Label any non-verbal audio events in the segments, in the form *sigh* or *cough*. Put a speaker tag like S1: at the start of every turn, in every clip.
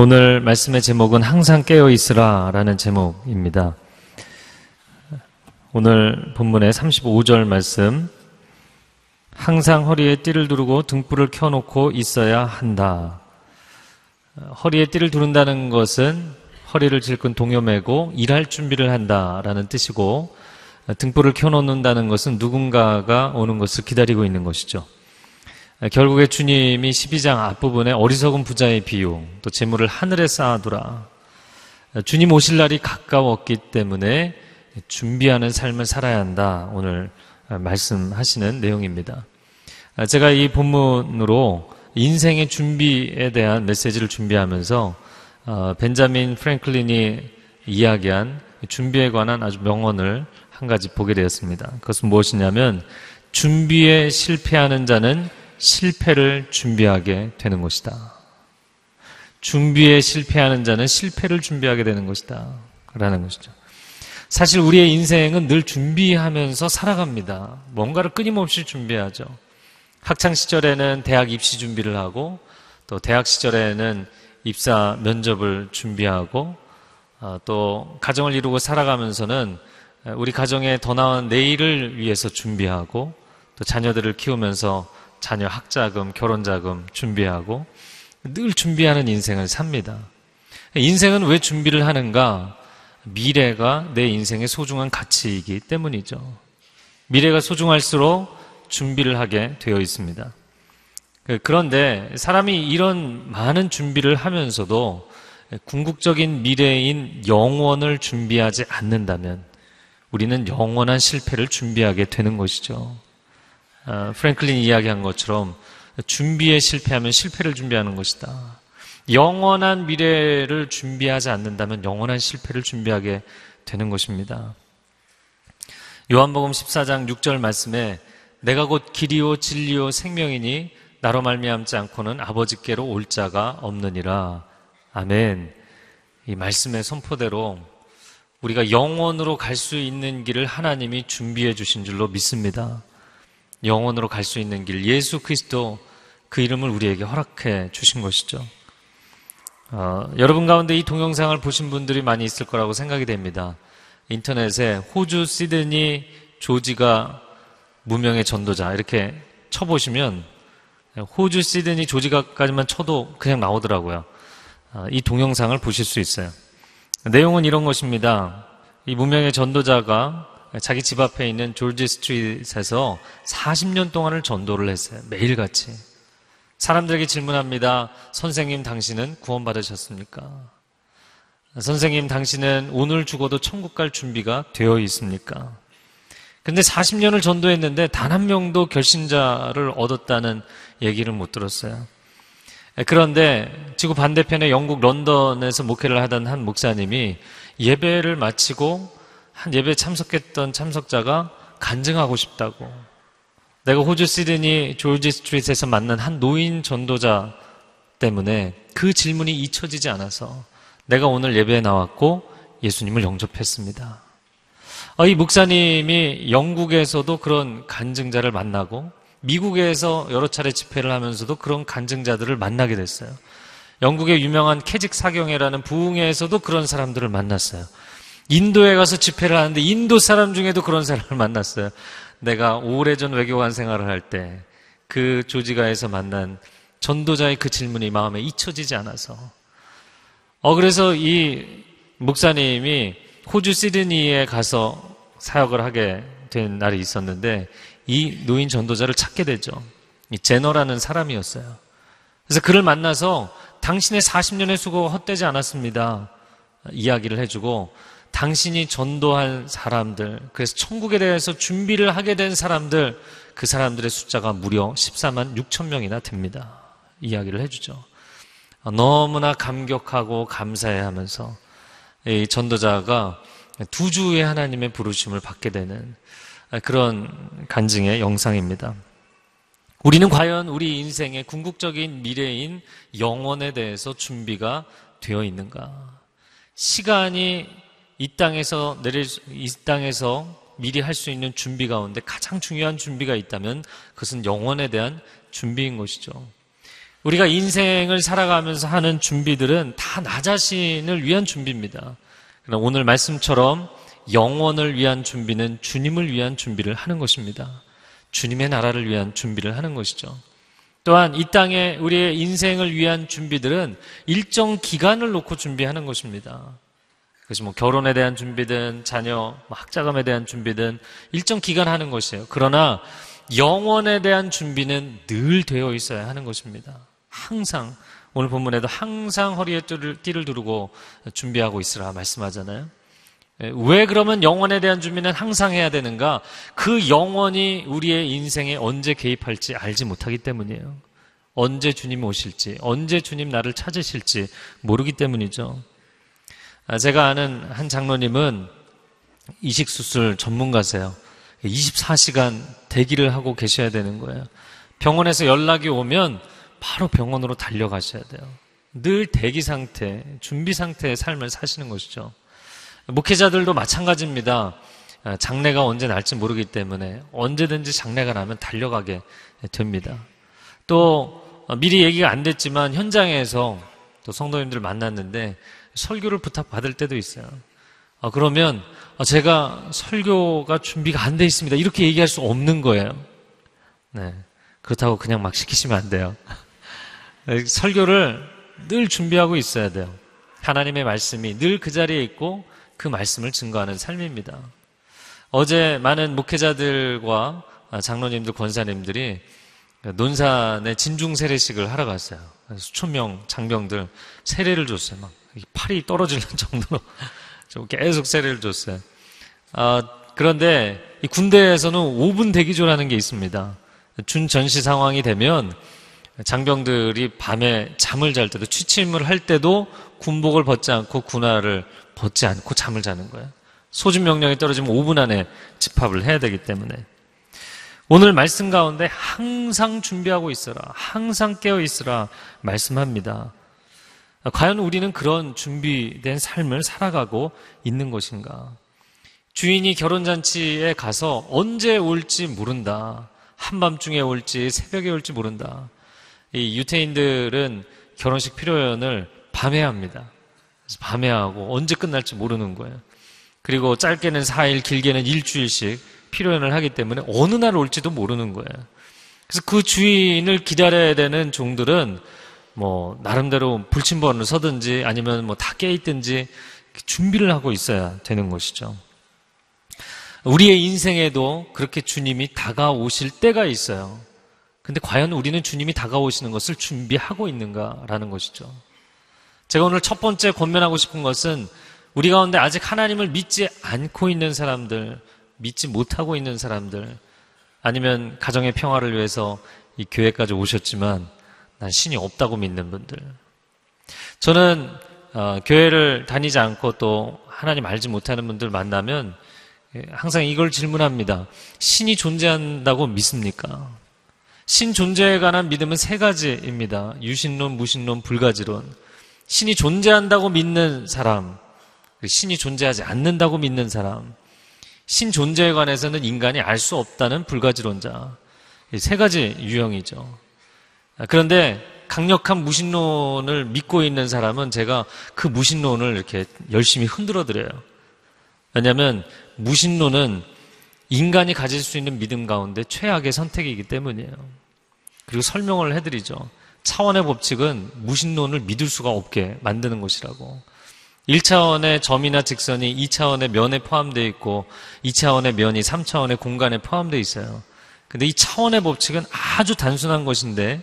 S1: 오늘 말씀의 제목은 항상 깨어 있으라 라는 제목입니다. 오늘 본문의 35절 말씀. 항상 허리에 띠를 두르고 등불을 켜놓고 있어야 한다. 허리에 띠를 두른다는 것은 허리를 질끈 동여매고 일할 준비를 한다라는 뜻이고 등불을 켜놓는다는 것은 누군가가 오는 것을 기다리고 있는 것이죠. 결국에 주님이 12장 앞부분에 어리석은 부자의 비유, 또 재물을 하늘에 쌓아두라. 주님 오실 날이 가까웠기 때문에 준비하는 삶을 살아야 한다. 오늘 말씀하시는 내용입니다. 제가 이 본문으로 인생의 준비에 대한 메시지를 준비하면서 어, 벤자민 프랭클린이 이야기한 준비에 관한 아주 명언을 한 가지 보게 되었습니다. 그것은 무엇이냐면 준비에 실패하는 자는 실패를 준비하게 되는 것이다. 준비에 실패하는 자는 실패를 준비하게 되는 것이다. 라는 것이죠. 사실 우리의 인생은 늘 준비하면서 살아갑니다. 뭔가를 끊임없이 준비하죠. 학창 시절에는 대학 입시 준비를 하고 또 대학 시절에는 입사 면접을 준비하고 어, 또 가정을 이루고 살아가면서는 우리 가정의 더 나은 내일을 위해서 준비하고 또 자녀들을 키우면서 자녀 학자금, 결혼자금 준비하고 늘 준비하는 인생을 삽니다. 인생은 왜 준비를 하는가? 미래가 내 인생의 소중한 가치이기 때문이죠. 미래가 소중할수록 준비를 하게 되어 있습니다. 그런데 사람이 이런 많은 준비를 하면서도 궁극적인 미래인 영원을 준비하지 않는다면 우리는 영원한 실패를 준비하게 되는 것이죠. 어, 프랭클린이 이야기한 것처럼 준비에 실패하면 실패를 준비하는 것이다. 영원한 미래를 준비하지 않는다면 영원한 실패를 준비하게 되는 것입니다. 요한복음 14장 6절 말씀에 내가 곧 길이요 진리요 생명이니 나로 말미암지 않고는 아버지께로 올 자가 없느니라. 아멘. 이 말씀의 선포대로 우리가 영원으로 갈 수 있는 길을 하나님이 준비해 주신 줄로 믿습니다. 영원으로 갈 수 있는 길, 예수 그리스도 그 이름을 우리에게 허락해 주신 것이죠. 어, 여러분 가운데 이 동영상을 보신 분들이 많이 있을 거라고 생각이 됩니다. 인터넷에 호주 시드니 조지가 무명의 전도자 이렇게 쳐보시면 호주 시드니 조지가까지만 쳐도 그냥 나오더라고요. 어, 이 동영상을 보실 수 있어요. 내용은 이런 것입니다. 이 무명의 전도자가 자기 집 앞에 있는 졸지 스트릿에서 40년 동안을 전도를 했어요. 매일같이. 사람들에게 질문합니다. 선생님, 당신은 구원받으셨습니까? 선생님, 당신은 오늘 죽어도 천국 갈 준비가 되어 있습니까? 근데 40년을 전도했는데 단 한 명도 결신자를 얻었다는 얘기를 못 들었어요. 그런데 지구 반대편에 영국 런던에서 목회를 하던 한 목사님이 예배를 마치고 한 예배에 참석했던 참석자가 간증하고 싶다고. 내가 호주 시드니 조지 스트리트에서 만난 한 노인 전도자 때문에 그 질문이 잊혀지지 않아서 내가 오늘 예배에 나왔고 예수님을 영접했습니다. 어, 이 목사님이 영국에서도 그런 간증자를 만나고 미국에서 여러 차례 집회를 하면서도 그런 간증자들을 만나게 됐어요. 영국의 유명한 캐직 사경회라는 부흥회에서도 그런 사람들을 만났어요. 인도에 가서 집회를 하는데 인도 사람 중에도 그런 사람을 *laughs* 만났어요. 내가 오래전 외교관 생활을 할 때 그 조지가에서 만난 전도자의 그 질문이 마음에 잊혀지지 않아서. 어, 그래서 이 목사님이 호주 시드니에 가서 사역을 하게 된 날이 있었는데 이 노인 전도자를 찾게 되죠. 이 제너라는 사람이었어요. 그래서 그를 만나서 당신의 40년의 수고가 헛되지 않았습니다. 이야기를 해주고 당신이 전도한 사람들, 그래서 천국에 대해서 준비를 하게 된 사람들, 그 사람들의 숫자가 무려 14만 6천 명이나 됩니다. 이야기를 해주죠. 너무나 감격하고 감사해 하면서 이 전도자가 두 주의 하나님의 부르심을 받게 되는 그런 간증의 영상입니다. 우리는 과연 우리 인생의 궁극적인 미래인 영원에 대해서 준비가 되어 있는가? 시간이 이 땅에서 내릴 이 땅에서 미리 할 수 있는 준비 가운데 가장 중요한 준비가 있다면 그것은 영원에 대한 준비인 것이죠. 우리가 인생을 살아가면서 하는 준비들은 다 나 자신을 위한 준비입니다. 그러나 오늘 말씀처럼 영원을 위한 준비는 주님을 위한 준비를 하는 것입니다. 주님의 나라를 위한 준비를 하는 것이죠. 또한 이 땅에 우리의 인생을 위한 준비들은 일정 기간을 놓고 준비하는 것입니다. 그것이 뭐 결혼에 대한 준비든 자녀 뭐 학자금에 대한 준비든 일정 기간 하는 것이에요. 그러나 영원에 대한 준비는 늘 되어 있어야 하는 것입니다. 항상 오늘 본문에도 항상 허리에 띠를, 두르고 준비하고 있으라 말씀하잖아요. 예, 왜 그러면 영원에 대한 준비는 항상 해야 되는가? 그 영원이 우리의 인생에 언제 개입할지 알지 못하기 때문이에요. 언제 주님 오실지, 언제 주님 나를 찾으실지 모르기 때문이죠. 아, 제가 아는 한 장로님은 이식수술 전문가세요. 24시간 대기를 하고 계셔야 되는 거예요. 병원에서 연락이 오면 바로 병원으로 달려가셔야 돼요. 늘 대기 상태, 준비 상태의 삶을 사시는 것이죠. 목회자들도 마찬가지입니다. 아, 장래가 언제 날지 모르기 때문에 언제든지 장래가 나면 달려가게 됩니다. 또 미리 얘기가 안 됐지만 현장에서 또 성도님들 만났는데 설교를 부탁받을 때도 있어요. 아, 그러면 제가 설교가 준비가 안 돼 있습니다. 이렇게 얘기할 수 없는 거예요. 네. 그렇다고 그냥 막 시키시면 안 돼요. *laughs* 설교를 늘 준비하고 있어야 돼요. 하나님의 말씀이 늘 그 자리에 있고 그 말씀을 증거하는 삶입니다. 어제 많은 목회자들과 장로님들, 권사님들이 논산에 진중 세례식을 하러 갔어요. 수천 명 장병들 세례를 줬어요. 막 팔이 떨어지는 *laughs* 정도로 계속 세례를 줬어요. 아, 그런데 군대에서는 5분 대기조라는 게 있습니다. 준 전시 상황이 되면 장병들이 밤에 잠을 잘 때도 취침을 할 때도 군복을 벗지 않고 군화를 벗지 않고 잠을 자는 거예요. 소집 명령이 떨어지면 5분 안에 집합을 해야 되기 때문에 오늘 말씀 가운데 항상 준비하고 있어라. 항상 깨어 있으라 말씀합니다. 과연 우리는 그런 준비된 삶을 살아가고 있는 것인가? 주인이 결혼잔치에 가서 언제 올지 모른다. 한밤중에 올지 새벽에 올지 모른다. 이 유태인들은 결혼식 피로연을 밤에 합니다. 밤에 하고 언제 끝날지 모르는 거예요. 그리고 짧게는 4일, 길게는 일주일씩 피로연을 하기 때문에 어느 날 올지도 모르는 거예요. 그래서 그 주인을 기다려야 되는 종들은 뭐 나름대로 불침번을 서든지 아니면 뭐 다 깨있든지 준비를 하고 있어야 되는 것이죠. 우리의 인생에도 그렇게 주님이 다가오실 때가 있어요. 근데 과연 우리는 주님이 다가오시는 것을 준비하고 있는가라는 것이죠. 제가 오늘 첫 번째 권면하고 싶은 것은 우리 가운데 아직 하나님을 믿지 않고 있는 사람들, 믿지 못하고 있는 사람들, 아니면 가정의 평화를 위해서 이 교회까지 오셨지만 난 신이 없다고 믿는 분들. 저는 어, 교회를 다니지 않고 또 하나님 알지 못하는 분들 만나면 항상 이걸 질문합니다. 신이 존재한다고 믿습니까? 신 존재에 관한 믿음은 세 가지입니다. 유신론, 무신론, 불가지론. 신이 존재한다고 믿는 사람, 신이 존재하지 않는다고 믿는 사람, 신 존재에 관해서는 인간이 알 수 없다는 불가지론자. 세 가지 유형이죠. 그런데 강력한 무신론을 믿고 있는 사람은 제가 그 무신론을 이렇게 열심히 흔들어 드려요. 왜냐하면 무신론은 인간이 가질 수 있는 믿음 가운데 최악의 선택이기 때문이에요. 그리고 설명을 해드리죠. 차원의 법칙은 무신론을 믿을 수가 없게 만드는 것이라고. 1차원의 점이나 직선이 2차원의 면에 포함되어 있고 2차원의 면이 3차원의 공간에 포함되어 있어요. 근데 이 차원의 법칙은 아주 단순한 것인데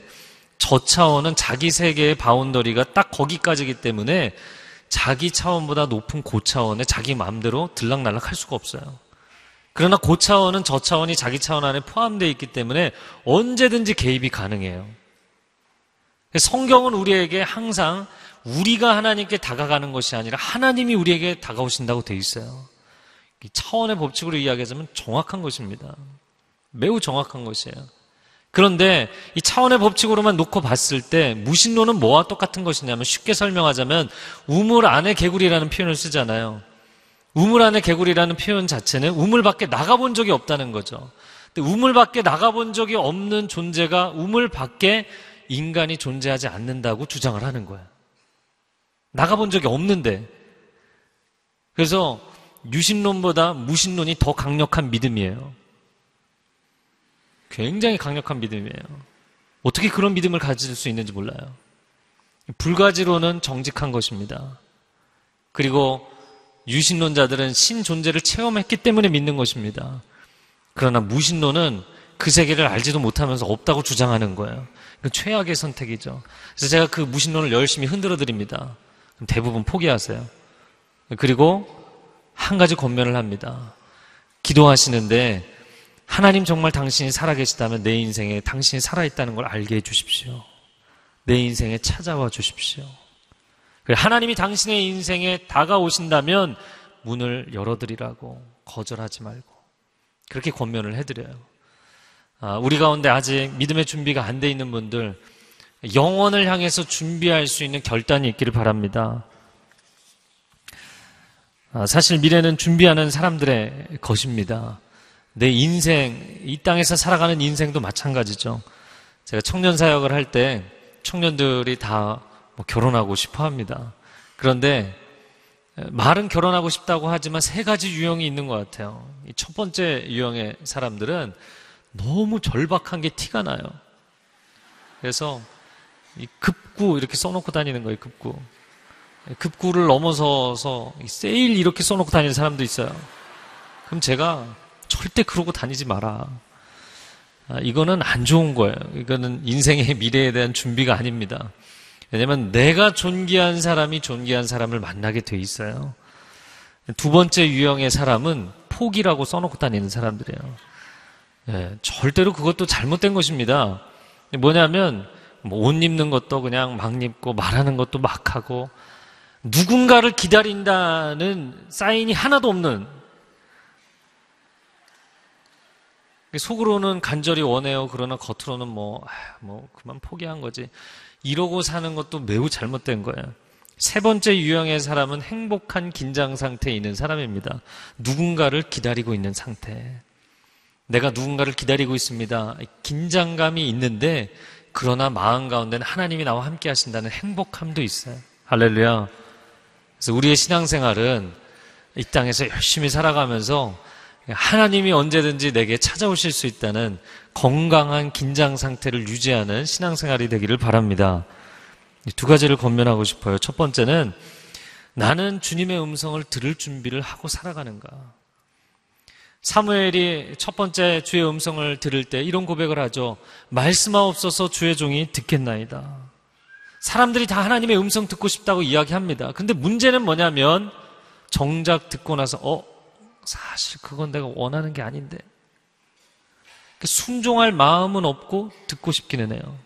S1: 저 차원은 자기 세계의 바운더리가 딱 거기까지기 때문에 자기 차원보다 높은 고차원에 자기 마음대로 들락날락 할 수가 없어요. 그러나 고차원은 저차원이 자기 차원 안에 포함되어 있기 때문에 언제든지 개입이 가능해요. 성경은 우리에게 항상 우리가 하나님께 다가가는 것이 아니라 하나님이 우리에게 다가오신다고 되어 있어요. 차원의 법칙으로 이야기하자면 정확한 것입니다. 매우 정확한 것이에요. 그런데 이 차원의 법칙으로만 놓고 봤을 때 무신론은 뭐와 똑같은 것이냐면 쉽게 설명하자면 우물 안에 개구리라는 표현을 쓰잖아요. 우물 안에 개구리라는 표현 자체는 우물 밖에 나가본 적이 없다는 거죠. 근데 우물 밖에 나가본 적이 없는 존재가 우물 밖에 인간이 존재하지 않는다고 주장을 하는 거야. 나가본 적이 없는데. 그래서 유신론보다 무신론이 더 강력한 믿음이에요. 굉장히 강력한 믿음이에요. 어떻게 그런 믿음을 가질 수 있는지 몰라요. 불가지로는 정직한 것입니다. 그리고 유신론자들은 신 존재를 체험했기 때문에 믿는 것입니다. 그러나 무신론은 그 세계를 알지도 못하면서 없다고 주장하는 거예요. 그 최악의 선택이죠. 그래서 제가 그 무신론을 열심히 흔들어 드립니다. 대부분 포기하세요. 그리고 한 가지 권면을 합니다. 기도하시는데 하나님 정말 당신이 살아계시다면 내 인생에 당신이 살아있다는 걸 알게 해주십시오. 내 인생에 찾아와 주십시오. 하나님이 당신의 인생에 다가오신다면 문을 열어드리라고 거절하지 말고 그렇게 권면을 해드려요. 아, 우리 가운데 아직 믿음의 준비가 안 돼 있는 분들 영원을 향해서 준비할 수 있는 결단이 있기를 바랍니다. 아, 사실 미래는 준비하는 사람들의 것입니다. 내 인생, 이 땅에서 살아가는 인생도 마찬가지죠. 제가 청년 사역을 할 때 청년들이 다 뭐 결혼하고 싶어 합니다. 그런데 말은 결혼하고 싶다고 하지만 세 가지 유형이 있는 것 같아요. 첫 번째 유형의 사람들은 너무 절박한 게 티가 나요. 그래서 급구 이렇게 써놓고 다니는 거예요, 급구. 급구를 넘어서서 세일 이렇게 써놓고 다니는 사람도 있어요. 그럼 제가 절대 그러고 다니지 마라. 아, 이거는 안 좋은 거예요. 이거는 인생의 미래에 대한 준비가 아닙니다. 왜냐면 내가 존귀한 사람이 존귀한 사람을 만나게 돼 있어요. 두 번째 유형의 사람은 포기라고 써놓고 다니는 사람들이에요. 예, 절대로 그것도 잘못된 것입니다. 뭐냐면 뭐 옷 입는 것도 그냥 막 입고 말하는 것도 막 하고 누군가를 기다린다는 사인이 하나도 없는 속으로는 간절히 원해요. 그러나 겉으로는 뭐, 뭐, 그만 포기한 거지. 이러고 사는 것도 매우 잘못된 거예요. 세 번째 유형의 사람은 행복한 긴장 상태에 있는 사람입니다. 누군가를 기다리고 있는 상태. 내가 누군가를 기다리고 있습니다. 긴장감이 있는데, 그러나 마음 가운데는 하나님이 나와 함께 하신다는 행복함도 있어요. 할렐루야. 그래서 우리의 신앙생활은 이 땅에서 열심히 살아가면서 하나님이 언제든지 내게 찾아오실 수 있다는 건강한 긴장 상태를 유지하는 신앙생활이 되기를 바랍니다. 두 가지를 권면하고 싶어요. 첫 번째는 나는 주님의 음성을 들을 준비를 하고 살아가는가. 사무엘이 첫 번째 주의 음성을 들을 때 이런 고백을 하죠. 말씀하옵소서 주의 종이 듣겠나이다. 사람들이 다 하나님의 음성 듣고 싶다고 이야기합니다. 근데 문제는 뭐냐면 정작 듣고 나서 어 사실 그건 내가 원하는 게 아닌데. 순종할 마음은 없고 듣고 싶기는 해요.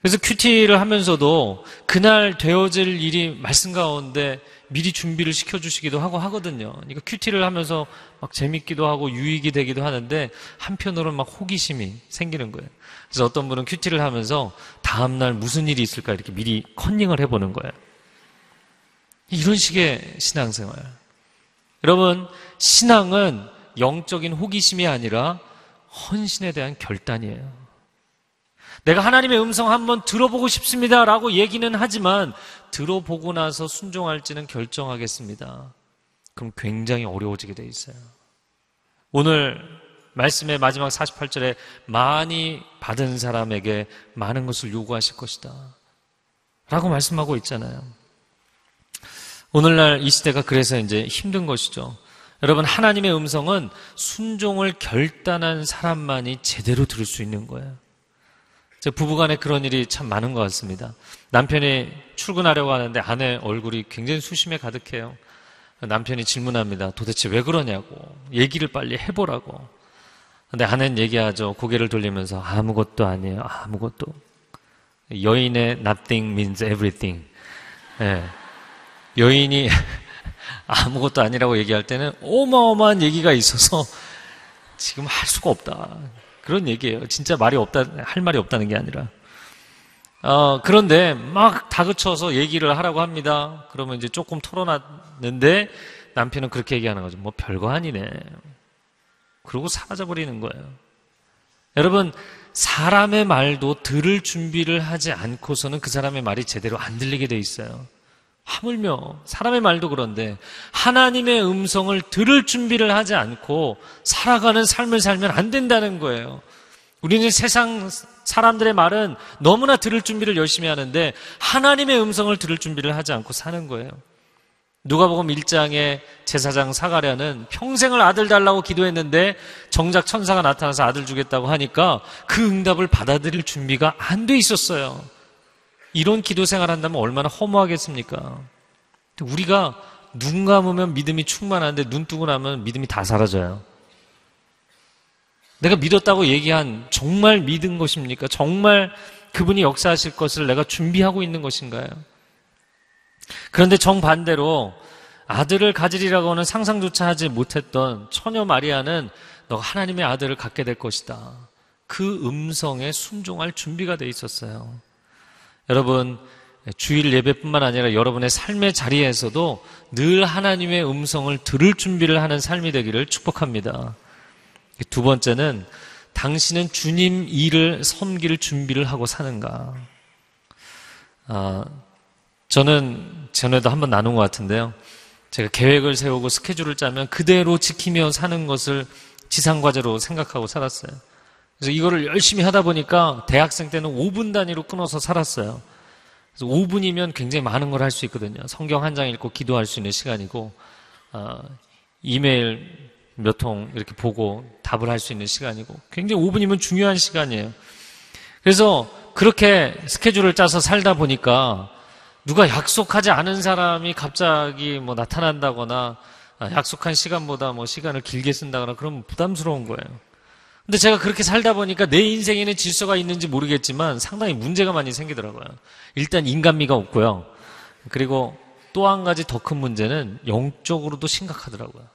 S1: 그래서 QT를 하면서도 그날 되어질 일이 말씀 가운데 미리 준비를 시켜주시기도 하고 하거든요. 그러니까 QT를 하면서 막 재밌기도 하고 유익이 되기도 하는데 한편으로는 막 호기심이 생기는 거예요. 그래서 어떤 분은 QT를 하면서 다음날 무슨 일이 있을까 이렇게 미리 컨닝을 해보는 거예요. 이런 식의 신앙생활. 여러분, 신앙은 영적인 호기심이 아니라 헌신에 대한 결단이에요. 내가 하나님의 음성 한번 들어보고 싶습니다. 라고 얘기는 하지만 들어보고 나서 순종할지는 결정하겠습니다. 그럼 굉장히 어려워지게 돼 있어요. 오늘 말씀의 마지막 48절에 많이 받은 사람에게 많은 것을 요구하실 것이다. 라고 말씀하고 있잖아요. 오늘날 이 시대가 그래서 이제 힘든 것이죠. 여러분, 하나님의 음성은 순종을 결단한 사람만이 제대로 들을 수 있는 거예요. 제 부부간에 그런 일이 참 많은 것 같습니다. 남편이 출근하려고 하는데 아내 얼굴이 굉장히 수심에 가득해요. 남편이 질문합니다. 도대체 왜 그러냐고. 얘기를 빨리 해보라고. 근데 아내는 얘기하죠. 고개를 돌리면서 아무것도 아니에요. 아무것도. 여인의 nothing means everything. 네. 여인이 *laughs* 아무것도 아니라고 얘기할 때는 어마어마한 얘기가 있어서 *laughs* 지금 할 수가 없다. 그런 얘기예요. 진짜 말이 없다, 할 말이 없다는 게 아니라. 어, 그런데 막 다그쳐서 얘기를 하라고 합니다. 그러면 이제 조금 털어놨는데 남편은 그렇게 얘기하는 거죠. 뭐 별거 아니네. 그러고 사라져 버리는 거예요. 여러분, 사람의 말도 들을 준비를 하지 않고서는 그 사람의 말이 제대로 안 들리게 돼 있어요. 하물며 사람의 말도 그런데 하나님의 음성을 들을 준비를 하지 않고 살아가는 삶을 살면 안 된다는 거예요. 우리는 세상 사람들의 말은 너무나 들을 준비를 열심히 하는데 하나님의 음성을 들을 준비를 하지 않고 사는 거예요. 누가복음 1장의 제사장 사가랴는 평생을 아들 달라고 기도했는데 정작 천사가 나타나서 아들 주겠다고 하니까 그 응답을 받아들일 준비가 안 돼 있었어요. 이런 기도 생활한다면 얼마나 허무하겠습니까? 우리가 눈 감으면 믿음이 충만한데 눈 뜨고 나면 믿음이 다 사라져요. 내가 믿었다고 얘기한 정말 믿은 것입니까? 정말 그분이 역사하실 것을 내가 준비하고 있는 것인가요? 그런데 정반대로 아들을 가지리라고는 상상조차 하지 못했던 처녀 마리아는 너가 하나님의 아들을 갖게 될 것이다. 그 음성에 순종할 준비가 돼 있었어요. 여러분, 주일 예배뿐만 아니라 여러분의 삶의 자리에서도 늘 하나님의 음성을 들을 준비를 하는 삶이 되기를 축복합니다. 두 번째는 당신은 주님 일을 섬길 준비를 하고 사는가? 아, 저는 전에도 한번 나눈 것 같은데요. 제가 계획을 세우고 스케줄을 짜면 그대로 지키며 사는 것을 지상과제로 생각하고 살았어요. 그래서 이거를 열심히 하다 보니까 대학생 때는 5분 단위로 끊어서 살았어요. 그래서 5분이면 굉장히 많은 걸 할 수 있거든요. 성경 한 장 읽고 기도할 수 있는 시간이고, 어, 이메일 몇 통 이렇게 보고 답을 할 수 있는 시간이고, 굉장히 5분이면 중요한 시간이에요. 그래서 그렇게 스케줄을 짜서 살다 보니까 누가 약속하지 않은 사람이 갑자기 뭐 나타난다거나 아, 약속한 시간보다 뭐 시간을 길게 쓴다거나 그러면 부담스러운 거예요. 근데 제가 그렇게 살다 보니까 내 인생에는 질서가 있는지 모르겠지만 상당히 문제가 많이 생기더라고요. 일단 인간미가 없고요. 그리고 또 한 가지 더 큰 문제는 영적으로도 심각하더라고요.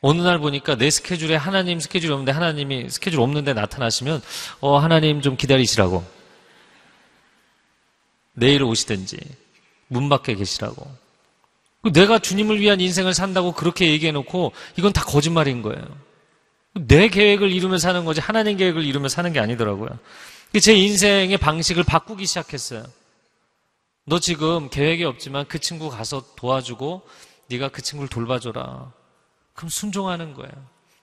S1: 어느 날 보니까 내 스케줄에 하나님 스케줄이 없는데 하나님이 스케줄 없는데 나타나시면 어 하나님 좀 기다리시라고 내일 오시든지 문 밖에 계시라고. 내가 주님을 위한 인생을 산다고 그렇게 얘기해 놓고 이건 다 거짓말인 거예요. 내 계획을 이루며 사는 거지 하나님 계획을 이루며 사는 게 아니더라고요. 제 인생의 방식을 바꾸기 시작했어요. 너 지금 계획이 없지만 그 친구 가서 도와주고 네가 그 친구를 돌봐줘라. 그럼 순종하는 거예요.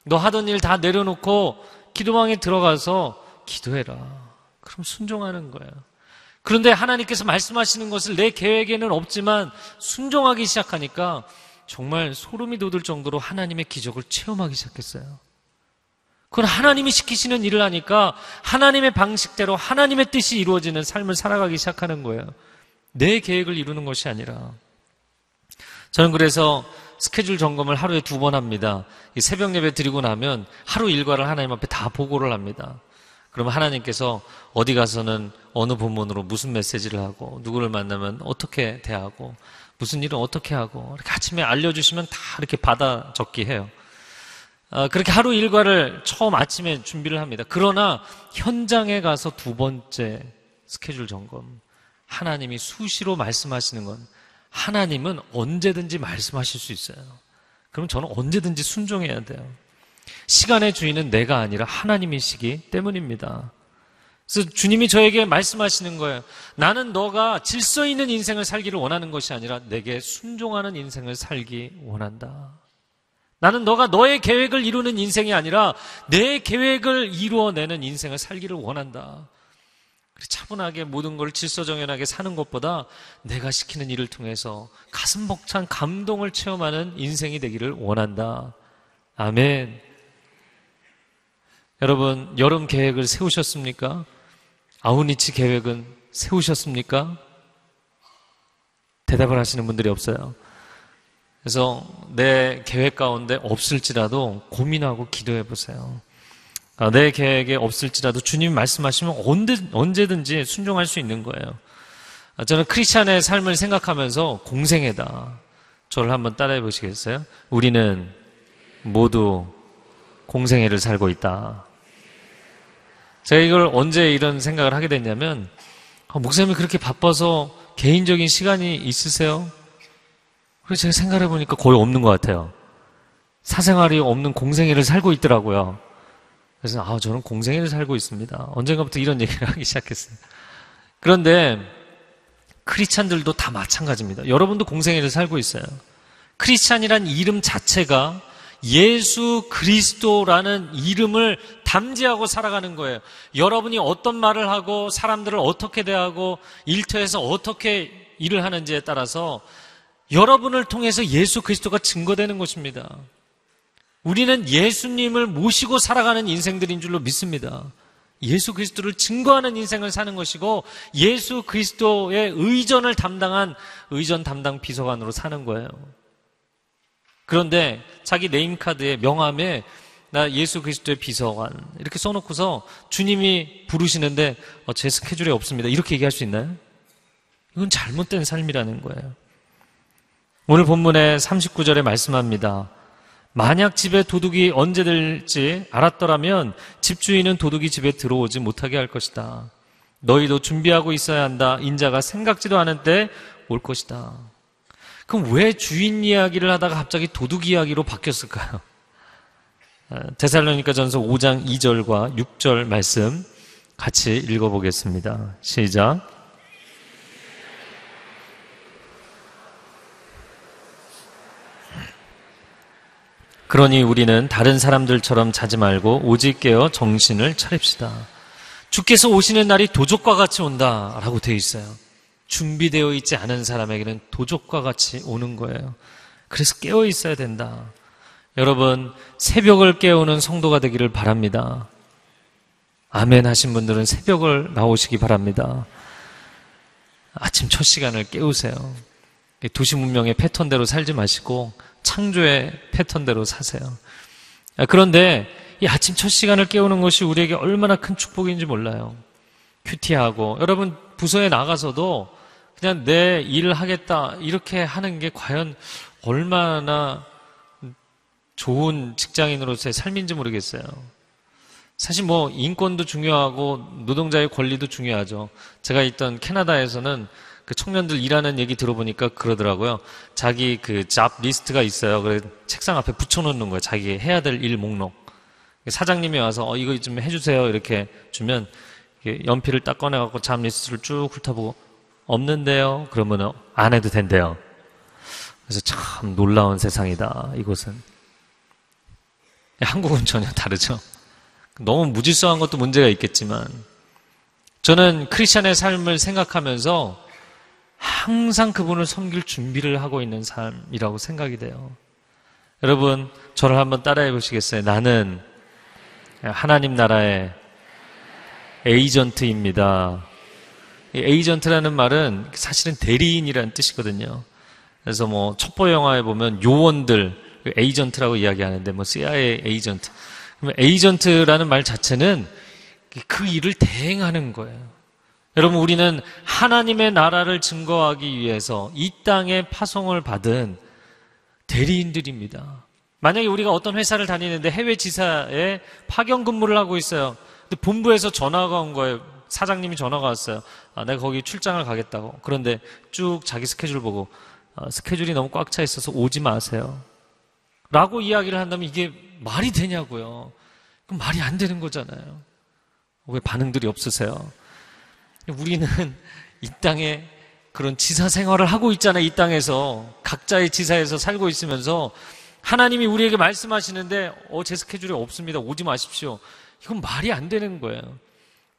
S1: 너 하던 일 다 내려놓고 기도방에 들어가서 기도해라. 그럼 순종하는 거예요. 그런데 하나님께서 말씀하시는 것을 내 계획에는 없지만 순종하기 시작하니까 정말 소름이 돋을 정도로 하나님의 기적을 체험하기 시작했어요. 그건 하나님이 시키시는 일을 하니까 하나님의 방식대로 하나님의 뜻이 이루어지는 삶을 살아가기 시작하는 거예요. 내 계획을 이루는 것이 아니라. 저는 그래서 스케줄 점검을 하루에 두 번 합니다. 새벽 예배 드리고 나면 하루 일과를 하나님 앞에 다 보고를 합니다. 그러면 하나님께서 어디 가서는 어느 본문으로 무슨 메시지를 하고 누구를 만나면 어떻게 대하고 무슨 일은 어떻게 하고 이렇게 아침에 알려주시면 다 이렇게 받아 적기 해요. 아, 그렇게 하루 일과를 처음 아침에 준비를 합니다. 그러나 현장에 가서 두 번째 스케줄 점검. 하나님이 수시로 말씀하시는 건 하나님은 언제든지 말씀하실 수 있어요. 그럼 저는 언제든지 순종해야 돼요. 시간의 주인은 내가 아니라 하나님이시기 때문입니다. 그래서 주님이 저에게 말씀하시는 거예요. 나는 너가 질서 있는 인생을 살기를 원하는 것이 아니라 내게 순종하는 인생을 살기 원한다. 나는 너가 너의 계획을 이루는 인생이 아니라 내 계획을 이루어내는 인생을 살기를 원한다. 차분하게 모든 걸 질서정연하게 사는 것보다 내가 시키는 일을 통해서 가슴 벅찬 감동을 체험하는 인생이 되기를 원한다. 아멘. 여러분, 여름 계획을 세우셨습니까? 아우니치 계획은 세우셨습니까? 대답을 하시는 분들이 없어요. 그래서 내 계획 가운데 없을지라도 고민하고 기도해 보세요. 아, 내 계획에 없을지라도 주님 말씀하시면 언제, 언제든지 순종할 수 있는 거예요. 아, 저는 크리스찬의 삶을 생각하면서 공생애다. 저를 한번 따라해 보시겠어요? 우리는 모두 공생애를 살고 있다. 제가 이걸 언제 이런 생각을 하게 됐냐면, 아, 목사님이 그렇게 바빠서 개인적인 시간이 있으세요? 그래서 제가 생각해 보니까 거의 없는 것 같아요. 사생활이 없는 공생애를 살고 있더라고요. 그래서 아 저는 공생애를 살고 있습니다. 언젠가부터 이런 얘기를 *laughs* 하기 시작했어요. 그런데 크리스찬들도 다 마찬가지입니다. 여러분도 공생애를 살고 있어요. 크리스찬이란 이름 자체가 예수 그리스도라는 이름을 담지하고 살아가는 거예요. 여러분이 어떤 말을 하고 사람들을 어떻게 대하고 일터에서 어떻게 일을 하는지에 따라서 여러분을 통해서 예수 그리스도가 증거되는 것입니다. 우리는 예수님을 모시고 살아가는 인생들인 줄로 믿습니다. 예수 그리스도를 증거하는 인생을 사는 것이고 예수 그리스도의 의전을 담당한 의전 담당 비서관으로 사는 거예요. 그런데 자기 네임카드에 명함에 나 예수 그리스도의 비서관 이렇게 써놓고서 주님이 부르시는데 어, 제 스케줄에 없습니다. 이렇게 얘기할 수 있나요? 이건 잘못된 삶이라는 거예요. 오늘 본문의 39절에 말씀합니다. 만약 집에 도둑이 언제 될지 알았더라면 집주인은 도둑이 집에 들어오지 못하게 할 것이다. 너희도 준비하고 있어야 한다. 인자가 생각지도 않은 때 올 것이다. 그럼 왜 주인 이야기를 하다가 갑자기 도둑 이야기로 바뀌었을까요? 데살로니가 전서 5장 2절과 6절 말씀 같이 읽어보겠습니다. 시작. 그러니 우리는 다른 사람들처럼 자지 말고 오직 깨어 정신을 차립시다. 주께서 오시는 날이 도적과 같이 온다라고 되어 있어요. 준비되어 있지 않은 사람에게는 도적과 같이 오는 거예요. 그래서 깨어 있어야 된다. 여러분, 새벽을 깨우는 성도가 되기를 바랍니다. 아멘 하신 분들은 새벽을 나오시기 바랍니다. 아침 첫 시간을 깨우세요. 도시 문명의 패턴대로 살지 마시고 창조의 패턴대로 사세요. 아, 그런데 이 아침 첫 시간을 깨우는 것이 우리에게 얼마나 큰 축복인지 몰라요. 큐티하고 여러분 부서에 나가서도 그냥 내 일을 하겠다 이렇게 하는 게 과연 얼마나 좋은 직장인으로서의 삶인지 모르겠어요. 사실 뭐 인권도 중요하고 노동자의 권리도 중요하죠. 제가 있던 캐나다에서는 그 청년들 일하는 얘기 들어보니까 그러더라고요. 자기 그 job list가 있어요. 그래 책상 앞에 붙여놓는 거예요. 자기 해야 될 일 목록. 사장님이 와서 어 이거 좀 해주세요 이렇게 주면 연필을 딱 꺼내갖고 job list를 쭉 훑어보고 없는데요. 그러면 안 해도 된대요. 그래서 참 놀라운 세상이다 이곳은. 한국은 전혀 다르죠. 너무 무질서한 것도 문제가 있겠지만 저는 크리스천의 삶을 생각하면서 항상 그분을 섬길 준비를 하고 있는 삶이라고 생각이 돼요. 여러분, 저를 한번 따라해 보시겠어요? 나는 하나님 나라의 에이전트입니다. 에이전트라는 말은 사실은 대리인이라는 뜻이거든요. 그래서 뭐 첩보 영화에 보면 요원들 에이전트라고 이야기하는데 뭐 CIA 에이전트. 그러면 에이전트라는 말 자체는 그 일을 대행하는 거예요. 여러분, 우리는 하나님의 나라를 증거하기 위해서 이 땅에 파송을 받은 대리인들입니다. 만약에 우리가 어떤 회사를 다니는데 해외 지사에 파견 근무를 하고 있어요. 근데 본부에서 전화가 온 거예요. 사장님이 전화가 왔어요. 아, 내가 거기 출장을 가겠다고. 그런데 쭉 자기 스케줄 보고 아, 스케줄이 너무 꽉 차 있어서 오지 마세요. 라고 이야기를 한다면 이게 말이 되냐고요. 그럼 말이 안 되는 거잖아요. 왜 반응들이 없으세요? 우리는 이 땅에 그런 지사 생활을 하고 있잖아요. 이 땅에서 각자의 지사에서 살고 있으면서 하나님이 우리에게 말씀하시는데 어 제 스케줄이 없습니다. 오지 마십시오. 이건 말이 안 되는 거예요.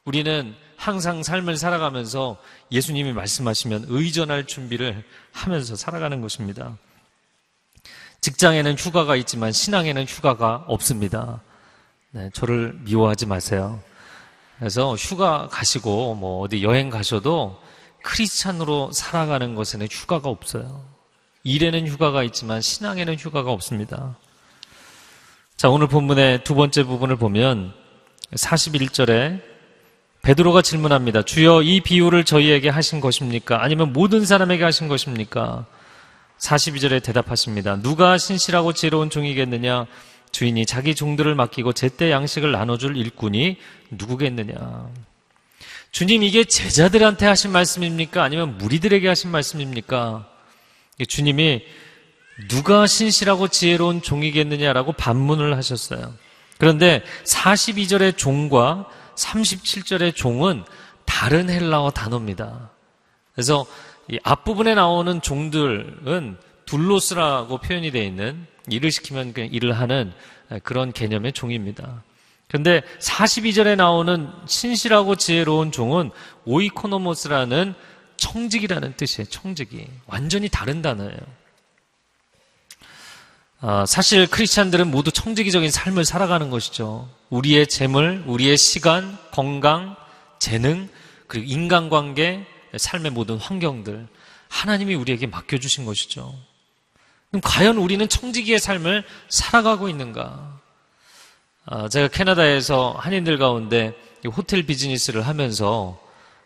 S1: 우리는 항상 삶을 살아가면서 예수님이 말씀하시면 의전할 준비를 하면서 살아가는 것입니다. 직장에는 휴가가 있지만 신앙에는 휴가가 없습니다. 네, 저를 미워하지 마세요. 그래서 휴가 가시고 뭐 어디 여행 가셔도 크리스찬으로 살아가는 것에는 휴가가 없어요. 일에는 휴가가 있지만 신앙에는 휴가가 없습니다. 자, 오늘 본문의 두 번째 부분을 보면 41절에 베드로가 질문합니다. 주여 이 비유를 저희에게 하신 것입니까? 아니면 모든 사람에게 하신 것입니까? 42절에 대답하십니다. 누가 신실하고 지혜로운 종이겠느냐? 주인이 자기 종들을 맡기고 제때 양식을 나눠줄 일꾼이 누구겠느냐. 주님 이게 제자들한테 하신 말씀입니까? 아니면 무리들에게 하신 말씀입니까? 주님이 누가 신실하고 지혜로운 종이겠느냐라고 반문을 하셨어요. 그런데 42절의 종과 37절의 종은 다른 헬라어 단어입니다. 그래서 이 앞부분에 나오는 종들은 둘로스라고 표현이 되어 있는 일을 시키면 그냥 일을 하는 그런 개념의 종입니다. 그런데 42절에 나오는 신실하고 지혜로운 종은 오이코노모스라는 청직이라는 뜻이에요. 청직이. 완전히 다른 단어예요. 아, 사실 크리스찬들은 모두 청지기적인 삶을 살아가는 것이죠. 우리의 재물, 우리의 시간, 건강, 재능, 그리고 인간관계, 삶의 모든 환경들 하나님이 우리에게 맡겨주신 것이죠. 그럼 과연 우리는 청지기의 삶을 살아가고 있는가? 아, 제가 캐나다에서 한인들 가운데 호텔 비즈니스를 하면서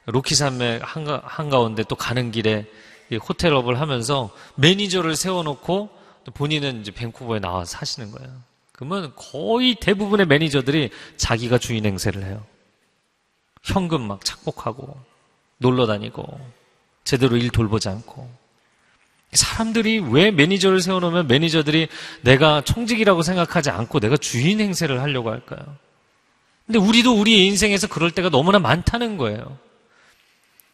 S1: 로키산맥 한가, 한가운데 또 가는 길에 호텔업을 하면서 매니저를 세워놓고 본인은 이제 밴쿠버에 나와서 사시는 거예요. 그러면 거의 대부분의 매니저들이 자기가 주인 행세를 해요. 현금 막 착복하고 놀러 다니고 제대로 일 돌보지 않고 사람들이 왜 매니저를 세워놓으면 매니저들이 내가 청직이라고 생각하지 않고 내가 주인 행세를 하려고 할까요? 근데 우리도 우리의 인생에서 그럴 때가 너무나 많다는 거예요.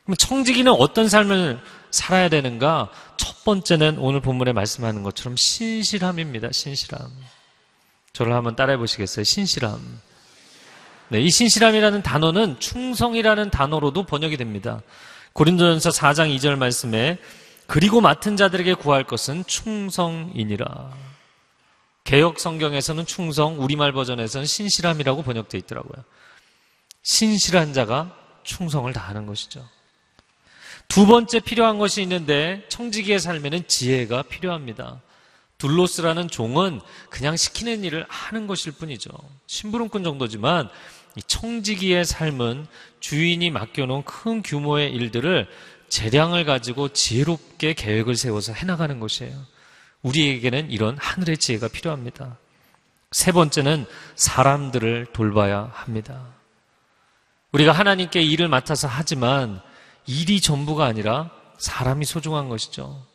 S1: 그럼 청지기는 어떤 삶을 살아야 되는가? 첫 번째는 오늘 본문에 말씀하는 것처럼 신실함입니다. 신실함. 저를 한번 따라해 보시겠어요? 신실함. 네, 이 신실함이라는 단어는 충성이라는 단어로도 번역이 됩니다. 고린도전서 4장 2절 말씀에 그리고 맡은 자들에게 구할 것은 충성이니라. 개혁 성경에서는 충성, 우리말 버전에서는 신실함이라고 번역되어 있더라고요. 신실한 자가 충성을 다하는 것이죠. 두 번째 필요한 것이 있는데 청지기의 삶에는 지혜가 필요합니다. 둘로스라는 종은 그냥 시키는 일을 하는 것일 뿐이죠. 심부름꾼 정도지만 이 청지기의 삶은 주인이 맡겨놓은 큰 규모의 일들을 재량을 가지고 지혜롭게 계획을 세워서 해나가는 것이에요. 우리에게는 이런 하늘의 지혜가 필요합니다. 세 번째는 사람들을 돌봐야 합니다. 우리가 하나님께 일을 맡아서 하지만 일이 전부가 아니라 사람이 소중한 것이죠.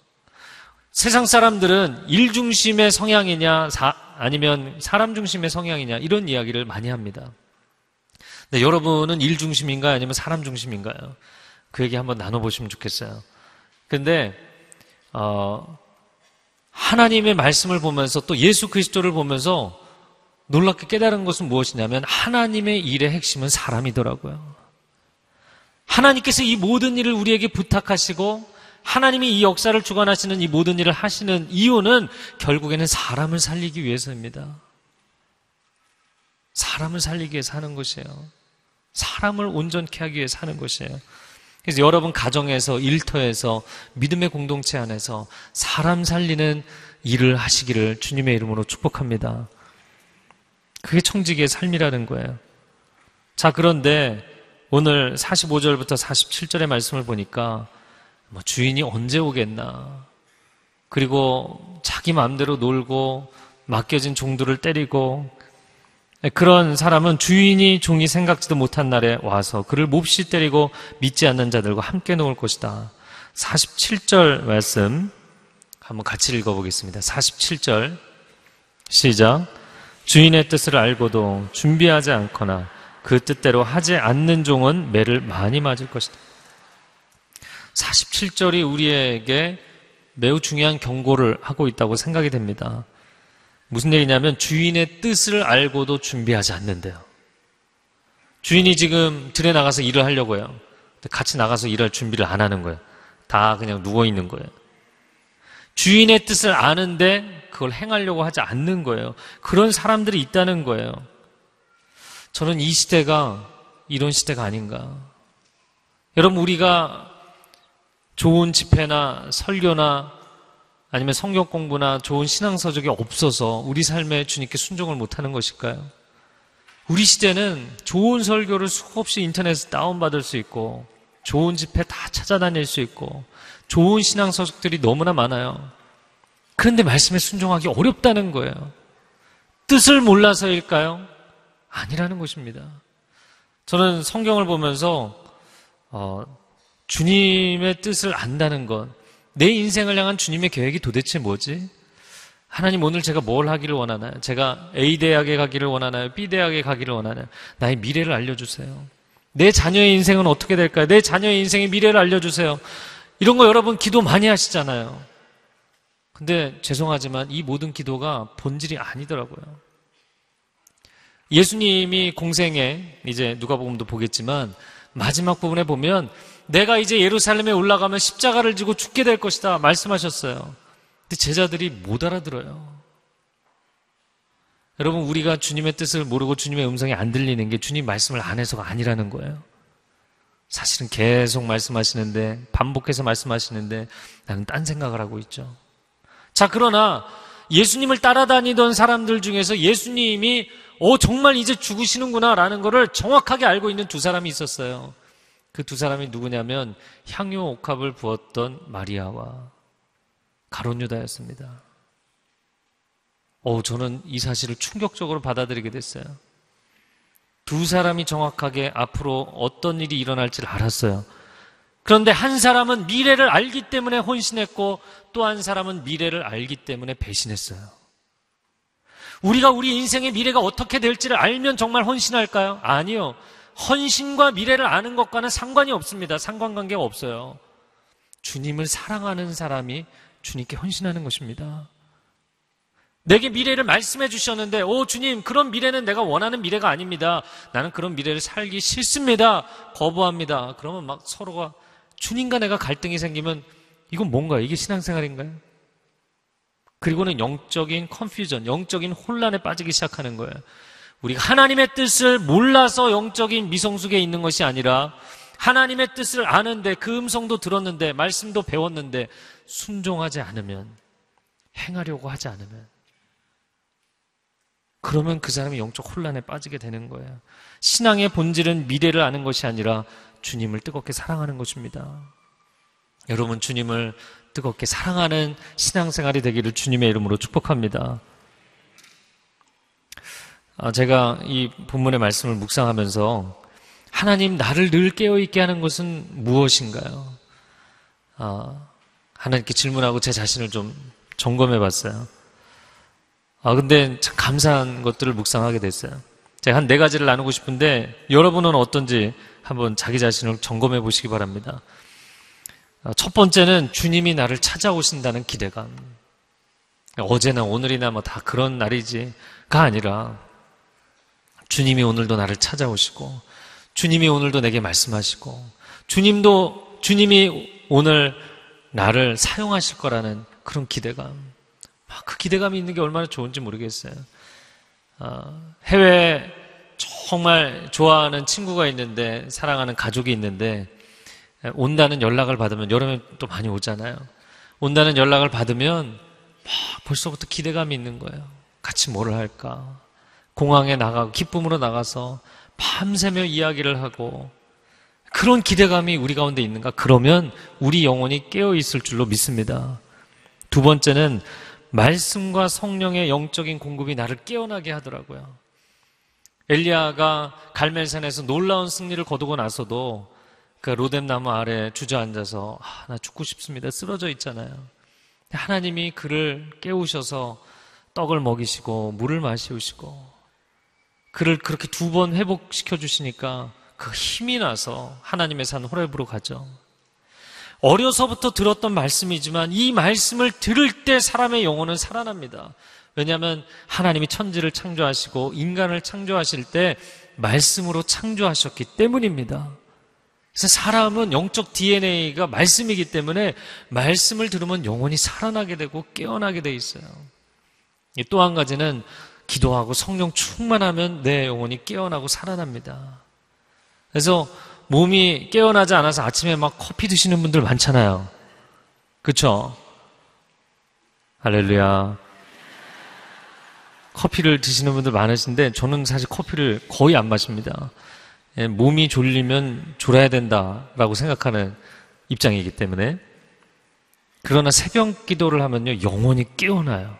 S1: 세상 사람들은 일 중심의 성향이냐, 사, 아니면 사람 중심의 성향이냐, 이런 이야기를 많이 합니다. 근 여러분은 일 중심인가요? 아니면 사람 중심인가요? 그 얘기 한번 나눠보시면 좋겠어요. 근데, 어, 하나님의 말씀을 보면서 또 예수 그리스도를 보면서 놀랍게 깨달은 것은 무엇이냐면 하나님의 일의 핵심은 사람이더라고요. 하나님께서 이 모든 일을 우리에게 부탁하시고 하나님이 이 역사를 주관하시는 이 모든 일을 하시는 이유는 결국에는 사람을 살리기 위해서입니다. 사람을 살리기 위해 사는 것이에요. 사람을 온전케 하기 위해 사는 것이에요. 그래서 여러분 가정에서 일터에서 믿음의 공동체 안에서 사람 살리는 일을 하시기를 주님의 이름으로 축복합니다. 그게 청지기의 삶이라는 거예요. 자, 그런데 오늘 45절부터 47절의 말씀을 보니까 뭐 주인이 언제 오겠나. 그리고 자기 마음대로 놀고 맡겨진 종들을 때리고 그런 사람은 주인이 종이 생각지도 못한 날에 와서 그를 몹시 때리고 믿지 않는 자들과 함께 놓을 것이다. 47절 말씀 한번 같이 읽어보겠습니다. 47절 시작. 주인의 뜻을 알고도 준비하지 않거나 그 뜻대로 하지 않는 종은 매를 많이 맞을 것이다. 47절이 우리에게 매우 중요한 경고를 하고 있다고 생각이 됩니다. 무슨 얘기냐면 주인의 뜻을 알고도 준비하지 않는데요. 주인이 지금 들에 나가서 일을 하려고 해요. 같이 나가서 일할 준비를 안 하는 거예요. 다 그냥 누워 있는 거예요. 주인의 뜻을 아는데 그걸 행하려고 하지 않는 거예요. 그런 사람들이 있다는 거예요. 저는 이 시대가 이런 시대가 아닌가. 여러분, 우리가 좋은 집회나 설교나 아니면 성경 공부나 좋은 신앙 서적이 없어서 우리 삶에 주님께 순종을 못하는 것일까요? 우리 시대는 좋은 설교를 수없이 인터넷에 다운받을 수 있고 좋은 집회 다 찾아다닐 수 있고 좋은 신앙 서적들이 너무나 많아요. 그런데 말씀에 순종하기 어렵다는 거예요. 뜻을 몰라서일까요? 아니라는 것입니다. 저는 성경을 보면서 어, 주님의 뜻을 안다는 것, 내 인생을 향한 주님의 계획이 도대체 뭐지? 하나님 오늘 제가 뭘 하기를 원하나요? 제가 A 대학에 가기를 원하나요? B 대학에 가기를 원하나요? 나의 미래를 알려주세요. 내 자녀의 인생은 어떻게 될까요? 내 자녀의 인생의 미래를 알려주세요. 이런 거 여러분 기도 많이 하시잖아요. 근데 죄송하지만 이 모든 기도가 본질이 아니더라고요. 예수님이 공생에 이제 누가복음도 보겠지만 마지막 부분에 보면 내가 이제 예루살렘에 올라가면 십자가를 지고 죽게 될 것이다 말씀하셨어요. 근데 제자들이 못 알아들어요. 여러분 우리가 주님의 뜻을 모르고 주님의 음성이 안 들리는 게 주님 말씀을 안 해서가 아니라는 거예요. 사실은 계속 말씀하시는데 반복해서 말씀하시는데 나는 딴 생각을 하고 있죠. 자 그러나 예수님을 따라다니던 사람들 중에서 예수님이 어 정말 이제 죽으시는구나라는 것을 정확하게 알고 있는 두 사람이 있었어요. 그 두 사람이 누구냐면 향유 옥합을 부었던 마리아와 가론 유다였습니다. 어 저는 이 사실을 충격적으로 받아들이게 됐어요. 두 사람이 정확하게 앞으로 어떤 일이 일어날지를 알았어요. 그런데 한 사람은 미래를 알기 때문에 혼신했고 또 한 사람은 미래를 알기 때문에 배신했어요. 우리가 우리 인생의 미래가 어떻게 될지를 알면 정말 헌신할까요? 아니요. 헌신과 미래를 아는 것과는 상관이 없습니다. 상관관계가 없어요. 주님을 사랑하는 사람이 주님께 헌신하는 것입니다. 내게 미래를 말씀해 주셨는데, 오, 주님, 그런 미래는 내가 원하는 미래가 아닙니다. 나는 그런 미래를 살기 싫습니다. 거부합니다. 그러면 막 서로가 주님과 내가 갈등이 생기면 이건 뭔가 이게 신앙생활인가요? 그리고는 영적인 컨퓨전, 영적인 혼란에 빠지기 시작하는 거예요. 우리가 하나님의 뜻을 몰라서 영적인 미성숙에 있는 것이 아니라 하나님의 뜻을 아는데 그 음성도 들었는데 말씀도 배웠는데 순종하지 않으면 행하려고 하지 않으면 그러면 그 사람이 영적 혼란에 빠지게 되는 거예요. 신앙의 본질은 미래를 아는 것이 아니라 주님을 뜨겁게 사랑하는 것입니다. 여러분 주님을 뜨겁게 사랑하는 신앙생활이 되기를 주님의 이름으로 축복합니다. 아, 제가 이 본문의 말씀을 묵상하면서 하나님 나를 늘 깨어있게 하는 것은 무엇인가요? 아, 하나님께 질문하고 제 자신을 좀 점검해 봤어요. 아, 근데 참 감사한 것들을 묵상하게 됐어요. 제가 한 네 가지를 나누고 싶은데 여러분은 어떤지 한번 자기 자신을 점검해 보시기 바랍니다. 아, 첫 번째는 주님이 나를 찾아오신다는 기대감. 어제나 오늘이나 뭐 다 그런 날이지가 아니라 주님이 오늘도 나를 찾아오시고 주님이 오늘도 내게 말씀하시고 주님도 주님이 오늘 나를 사용하실 거라는 그런 기대감. 아, 그 기대감이 있는 게 얼마나 좋은지 모르겠어요. 아, 해외 정말 좋아하는 친구가 있는데 사랑하는 가족이 있는데 온다는 연락을 받으면 여름에 또 많이 오잖아요. 온다는 연락을 받으면 막 벌써부터 기대감이 있는 거예요. 같이 뭘 할까? 공항에 나가고 기쁨으로 나가서 밤새며 이야기를 하고 그런 기대감이 우리 가운데 있는가? 그러면 우리 영혼이 깨어 있을 줄로 믿습니다. 두 번째는 말씀과 성령의 영적인 공급이 나를 깨어나게 하더라고요. 엘리야가 갈멜산에서 놀라운 승리를 거두고 나서도 그 로뎀 나무 아래 주저앉아서 아, 나 죽고 싶습니다. 쓰러져 있잖아요. 하나님이 그를 깨우셔서 떡을 먹이시고 물을 마시우시고 그를 그렇게 두 번 회복시켜 주시니까 그 힘이 나서 하나님의 산 호렙으로 가죠. 어려서부터 들었던 말씀이지만 이 말씀을 들을 때 사람의 영혼은 살아납니다. 왜냐하면 하나님이 천지를 창조하시고 인간을 창조하실 때 말씀으로 창조하셨기 때문입니다. 그래서 사람은 영적 DNA가 말씀이기 때문에 말씀을 들으면 영혼이 살아나게 되고 깨어나게 돼 있어요. 또 한 가지는 기도하고 성령 충만하면 내 영혼이 깨어나고 살아납니다. 그래서 몸이 깨어나지 않아서 아침에 막 커피 드시는 분들 많잖아요. 그쵸? 할렐루야. 커피를 드시는 분들 많으신데 저는 사실 커피를 거의 안 마십니다. 예, 몸이 졸리면 졸아야 된다라고 생각하는 입장이기 때문에 그러나 새벽 기도를 하면요 영혼이 깨어나요.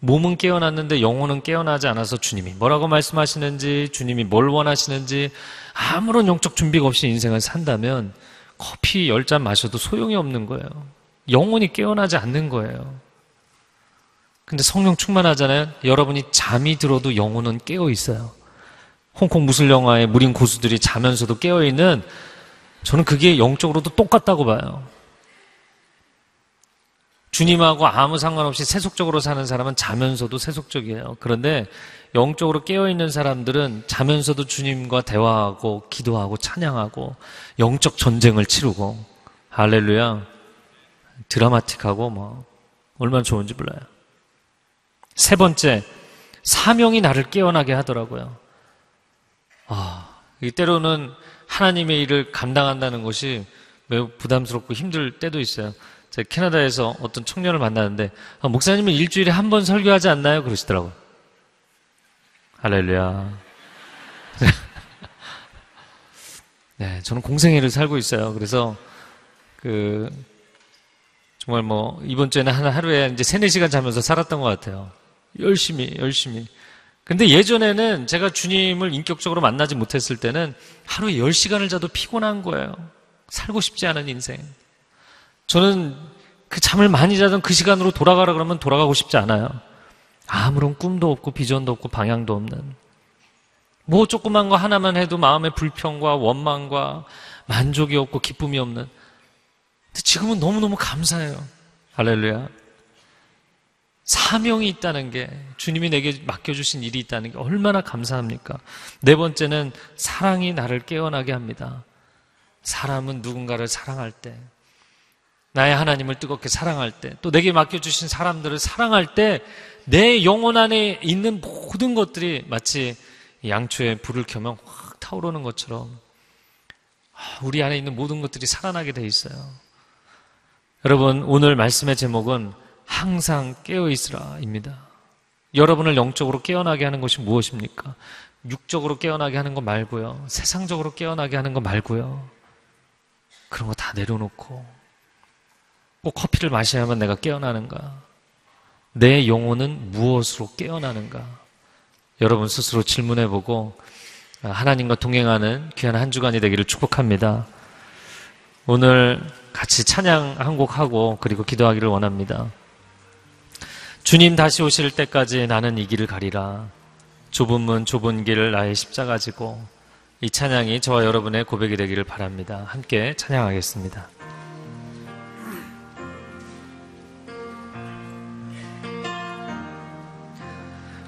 S1: 몸은 깨어났는데 영혼은 깨어나지 않아서 주님이 뭐라고 말씀하시는지 주님이 뭘 원하시는지 아무런 영적 준비가 없이 인생을 산다면 커피 열 잔 마셔도 소용이 없는 거예요. 영혼이 깨어나지 않는 거예요. 근데 성령 충만하잖아요. 여러분이 잠이 들어도 영혼은 깨어 있어요. 홍콩 무술 영화의 무린 고수들이 자면서도 깨어 있는 저는 그게 영적으로도 똑같다고 봐요. 주님하고 아무 상관없이 세속적으로 사는 사람은 자면서도 세속적이에요. 그런데 영적으로 깨어있는 사람들은 자면서도 주님과 대화하고 기도하고 찬양하고 영적 전쟁을 치르고 할렐루야 드라마틱하고 뭐 얼마나 좋은지 몰라요. 세 번째 사명이 나를 깨어나게 하더라고요. 아, 이 때로는 하나님의 일을 감당한다는 것이 매우 부담스럽고 힘들 때도 있어요. 제가 캐나다에서 어떤 청년을 만나는데 아, 목사님은 일주일에 한 번 설교하지 않나요? 그러시더라고요. 할렐루야. *laughs* 네, 저는 공생애를 살고 있어요. 그래서 그 정말 뭐 이번 주에는 하루에 이제 세네 시간 자면서 살았던 것 같아요. 열심히 열심히. 근데 예전에는 제가 주님을 인격적으로 만나지 못했을 때는 하루에 10시간을 자도 피곤한 거예요. 살고 싶지 않은 인생. 저는 그 잠을 많이 자던 그 시간으로 돌아가라 그러면 돌아가고 싶지 않아요. 아무런 꿈도 없고 비전도 없고 방향도 없는. 뭐 조그만 거 하나만 해도 마음의 불평과 원망과 만족이 없고 기쁨이 없는. 근데 지금은 너무너무 감사해요. 할렐루야. 사명이 있다는 게 주님이 내게 맡겨주신 일이 있다는 게 얼마나 감사합니까? 네 번째는 사랑이 나를 깨어나게 합니다. 사람은 누군가를 사랑할 때 나의 하나님을 뜨겁게 사랑할 때, 또 내게 맡겨주신 사람들을 사랑할 때, 내 영혼 안에 있는 모든 것들이 마치 양초에 불을 켜면 확 타오르는 것처럼 아, 우리 안에 있는 모든 것들이 살아나게 돼 있어요. 여러분, 오늘 말씀의 제목은 항상 깨어 있으라입니다. 여러분을 영적으로 깨어나게 하는 것이 무엇입니까? 육적으로 깨어나게 하는 거 말고요. 세상적으로 깨어나게 하는 거 말고요. 그런 거 다 내려놓고 꼭 커피를 마셔야만 내가 깨어나는가? 내 영혼은 무엇으로 깨어나는가? 여러분 스스로 질문해 보고 하나님과 동행하는 귀한 한 주간이 되기를 축복합니다. 오늘 같이 찬양 한 곡 하고 그리고 기도하기를 원합니다. 주님 다시 오실 때까지 나는 이 길을 가리라. 좁은 문 좁은 길 나의 십자가 지고 이 찬양이 저와 여러분의 고백이 되기를 바랍니다. 함께 찬양하겠습니다.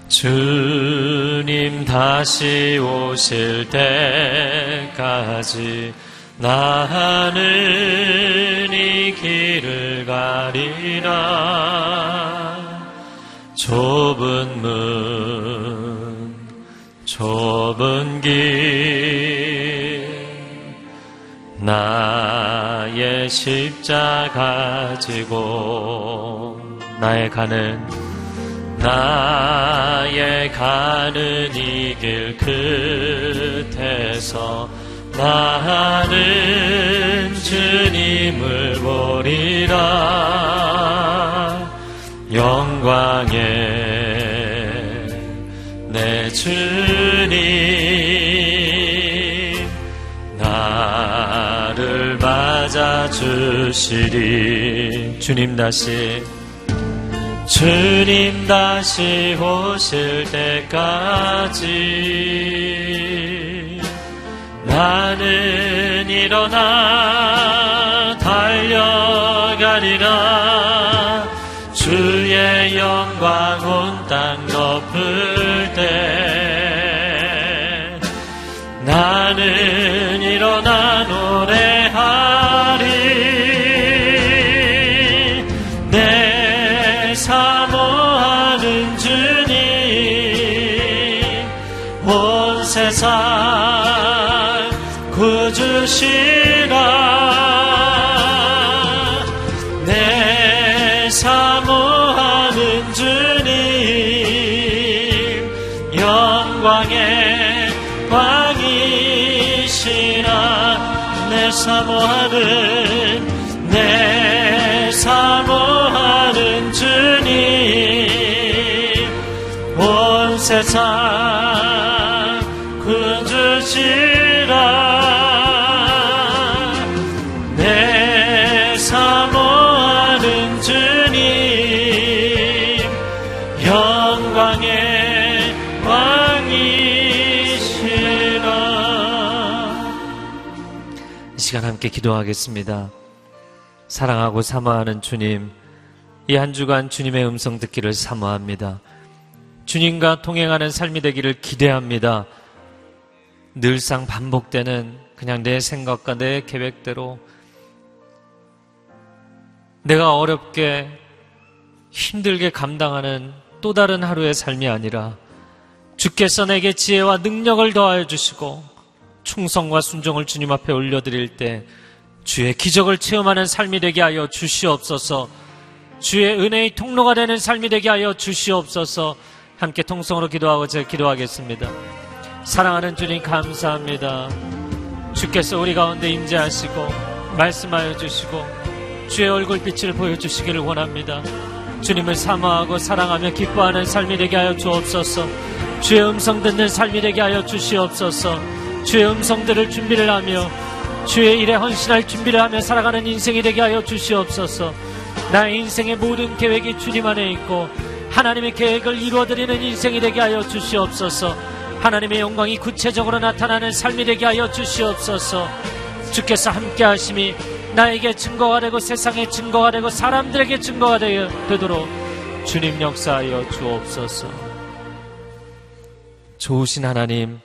S1: 주님 다시 오실 때까지 나는 이 길을 가리라. 좁은 문 좁은 길 나의 십자 가 지고 나의 가는 나의 가는 이 길 끝에서 나는 주님을 보리라. 영광의 내 주님 나를 맞아주시리. 주님 다시 주님 다시 오실 때까지 나는 일어나 달려가리라. 주의 영광 온 사모하는 내 사모하는 주님 온 세상 함께 기도하겠습니다. 사랑하고 사모하는 주님, 이 한 주간 주님의 음성 듣기를 사모합니다. 주님과 동행하는 삶이 되기를 기대합니다. 늘상 반복되는 그냥 내 생각과 내 계획대로 내가 어렵게 힘들게 감당하는 또 다른 하루의 삶이 아니라 주께서 내게 지혜와 능력을 더하여 주시고 충성과 순종을 주님 앞에 올려드릴 때 주의 기적을 체험하는 삶이 되게 하여 주시옵소서 주의 은혜의 통로가 되는 삶이 되게 하여 주시옵소서 함께 통성으로 기도하고 제가 기도하겠습니다. 사랑하는 주님 감사합니다. 주께서 우리 가운데 임재하시고 말씀하여 주시고 주의 얼굴빛을 보여주시기를 원합니다. 주님을 사모하고 사랑하며 기뻐하는 삶이 되게 하여 주옵소서. 주의 음성 듣는 삶이 되게 하여 주시옵소서. 주의 음성들을 준비를 하며 주의 일에 헌신할 준비를 하며 살아가는 인생이 되게 하여 주시옵소서. 나의 인생의 모든 계획이 주님 안에 있고 하나님의 계획을 이루어드리는 인생이 되게 하여 주시옵소서. 하나님의 영광이 구체적으로 나타나는 삶이 되게 하여 주시옵소서. 주께서 함께 하심이 나에게 증거가 되고 세상에 증거가 되고 사람들에게 증거가 되도록 주님 역사하여 주옵소서. 좋으신 하나님,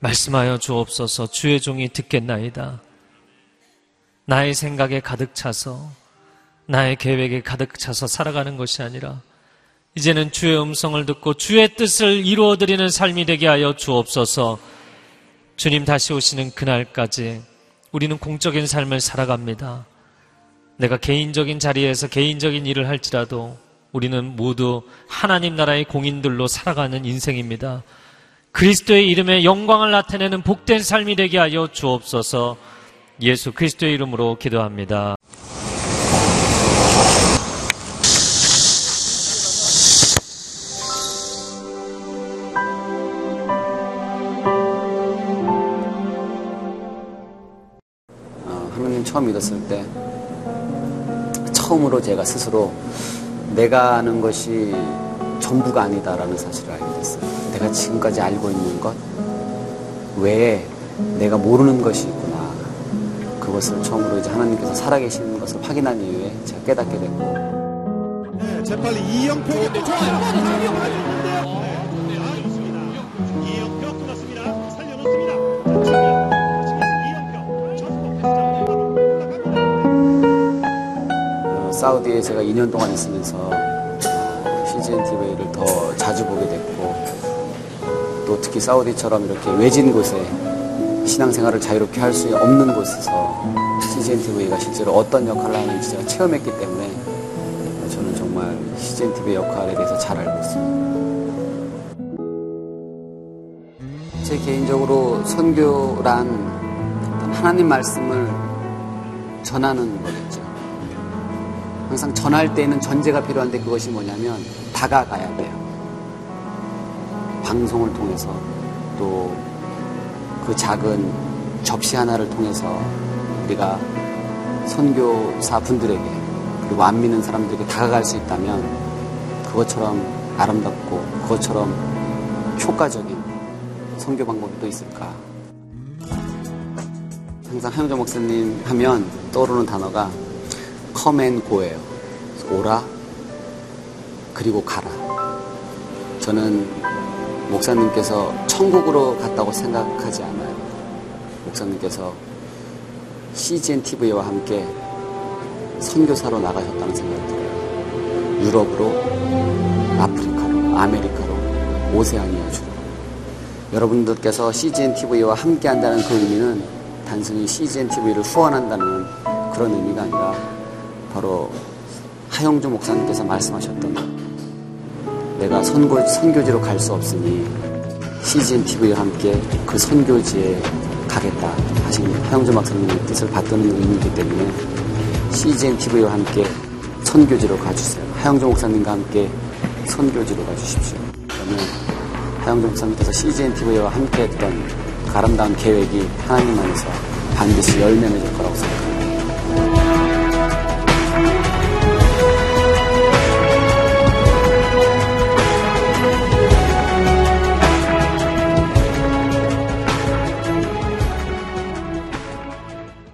S1: 말씀하여 주옵소서 주의 종이 듣겠나이다. 나의 생각에 가득 차서, 나의 계획에 가득 차서 살아가는 것이 아니라, 이제는 주의 음성을 듣고 주의 뜻을 이루어드리는 삶이 되게 하여 주옵소서 주님 다시 오시는 그날까지 우리는 공적인 삶을 살아갑니다. 내가 개인적인 자리에서 개인적인 일을 할지라도 우리는 모두 하나님 나라의 공인들로 살아가는 인생입니다. 그리스도의 이름에 영광을 나타내는 복된 삶이 되게 하여 주옵소서 예수 그리스도의 이름으로 기도합니다.
S2: 어, 하나님 처음 믿었을 때 처음으로 제가 스스로 내가 아는 것이 전부가 아니다라는 사실을 알게 됐어요. 내가 지금까지 알고 있는 것 외에 내가 모르는 것이 있구나. 그것을 처음으로 이제 하나님께서 살아계시는 것을 확인한 이후에 제가 깨닫게 됐고
S3: 네, 재빨리 이영표에게 좋아요. 이영표인데요. 네, 아, 좋습니다. 이영표 끊었습니다. 살려놓습니다.
S2: 어, 사우디에 제가 2년 동안 있으면서 자주 보게 됐고 또 특히 사우디처럼 이렇게 외진 곳에 신앙생활을 자유롭게 할 수 없는 곳에서 CGN TV가 실제로 어떤 역할을 하는지 제가 체험했기 때문에 저는 정말 CGN TV 역할에 대해서 잘 알고 있습니다. 제 개인적으로 선교란 하나님 말씀을 전하는 거겠죠. 항상 전할 때에는 전제가 필요한데 그것이 뭐냐면 다가가야 돼요. 방송을 통해서 또 그 작은 접시 하나를 통해서 우리가 선교사 분들에게 그리고 안 믿는 사람들에게 다가갈 수 있다면 그것처럼 아름답고 그것처럼 효과적인 선교 방법이 또 있을까? 항상 하영조 목사님 하면 떠오르는 단어가 go예요. 오라 그리고 가라. 저는 목사님께서 천국으로 갔다고 생각하지 않아요. 목사님께서 CGN TV와 함께 선교사로 나가셨다는 생각이 들어요. 유럽으로, 아프리카로, 아메리카로, 오세아니아 주로. 여러분들께서 CGN TV와 함께 한다는 그 의미는 단순히 CGN TV를 후원한다는 그런 의미가 아니라 바로 하영주 목사님께서 말씀하셨던 내가 선고, 선교지로 갈 수 없으니 CGN TV와 함께 그 선교지에 가겠다 하신 하영주 목사님의 뜻을 받드는 의미이기 때문에 CGN TV와 함께 선교지로 가주세요. 하영주 목사님과 함께 선교지로 가주십시오. 그러면 하영주 목사님께서 CGN TV와 함께 했던 그 아름다운 계획이 하나님 안에서 반드시 열매 맺을 거라고 생각합니다.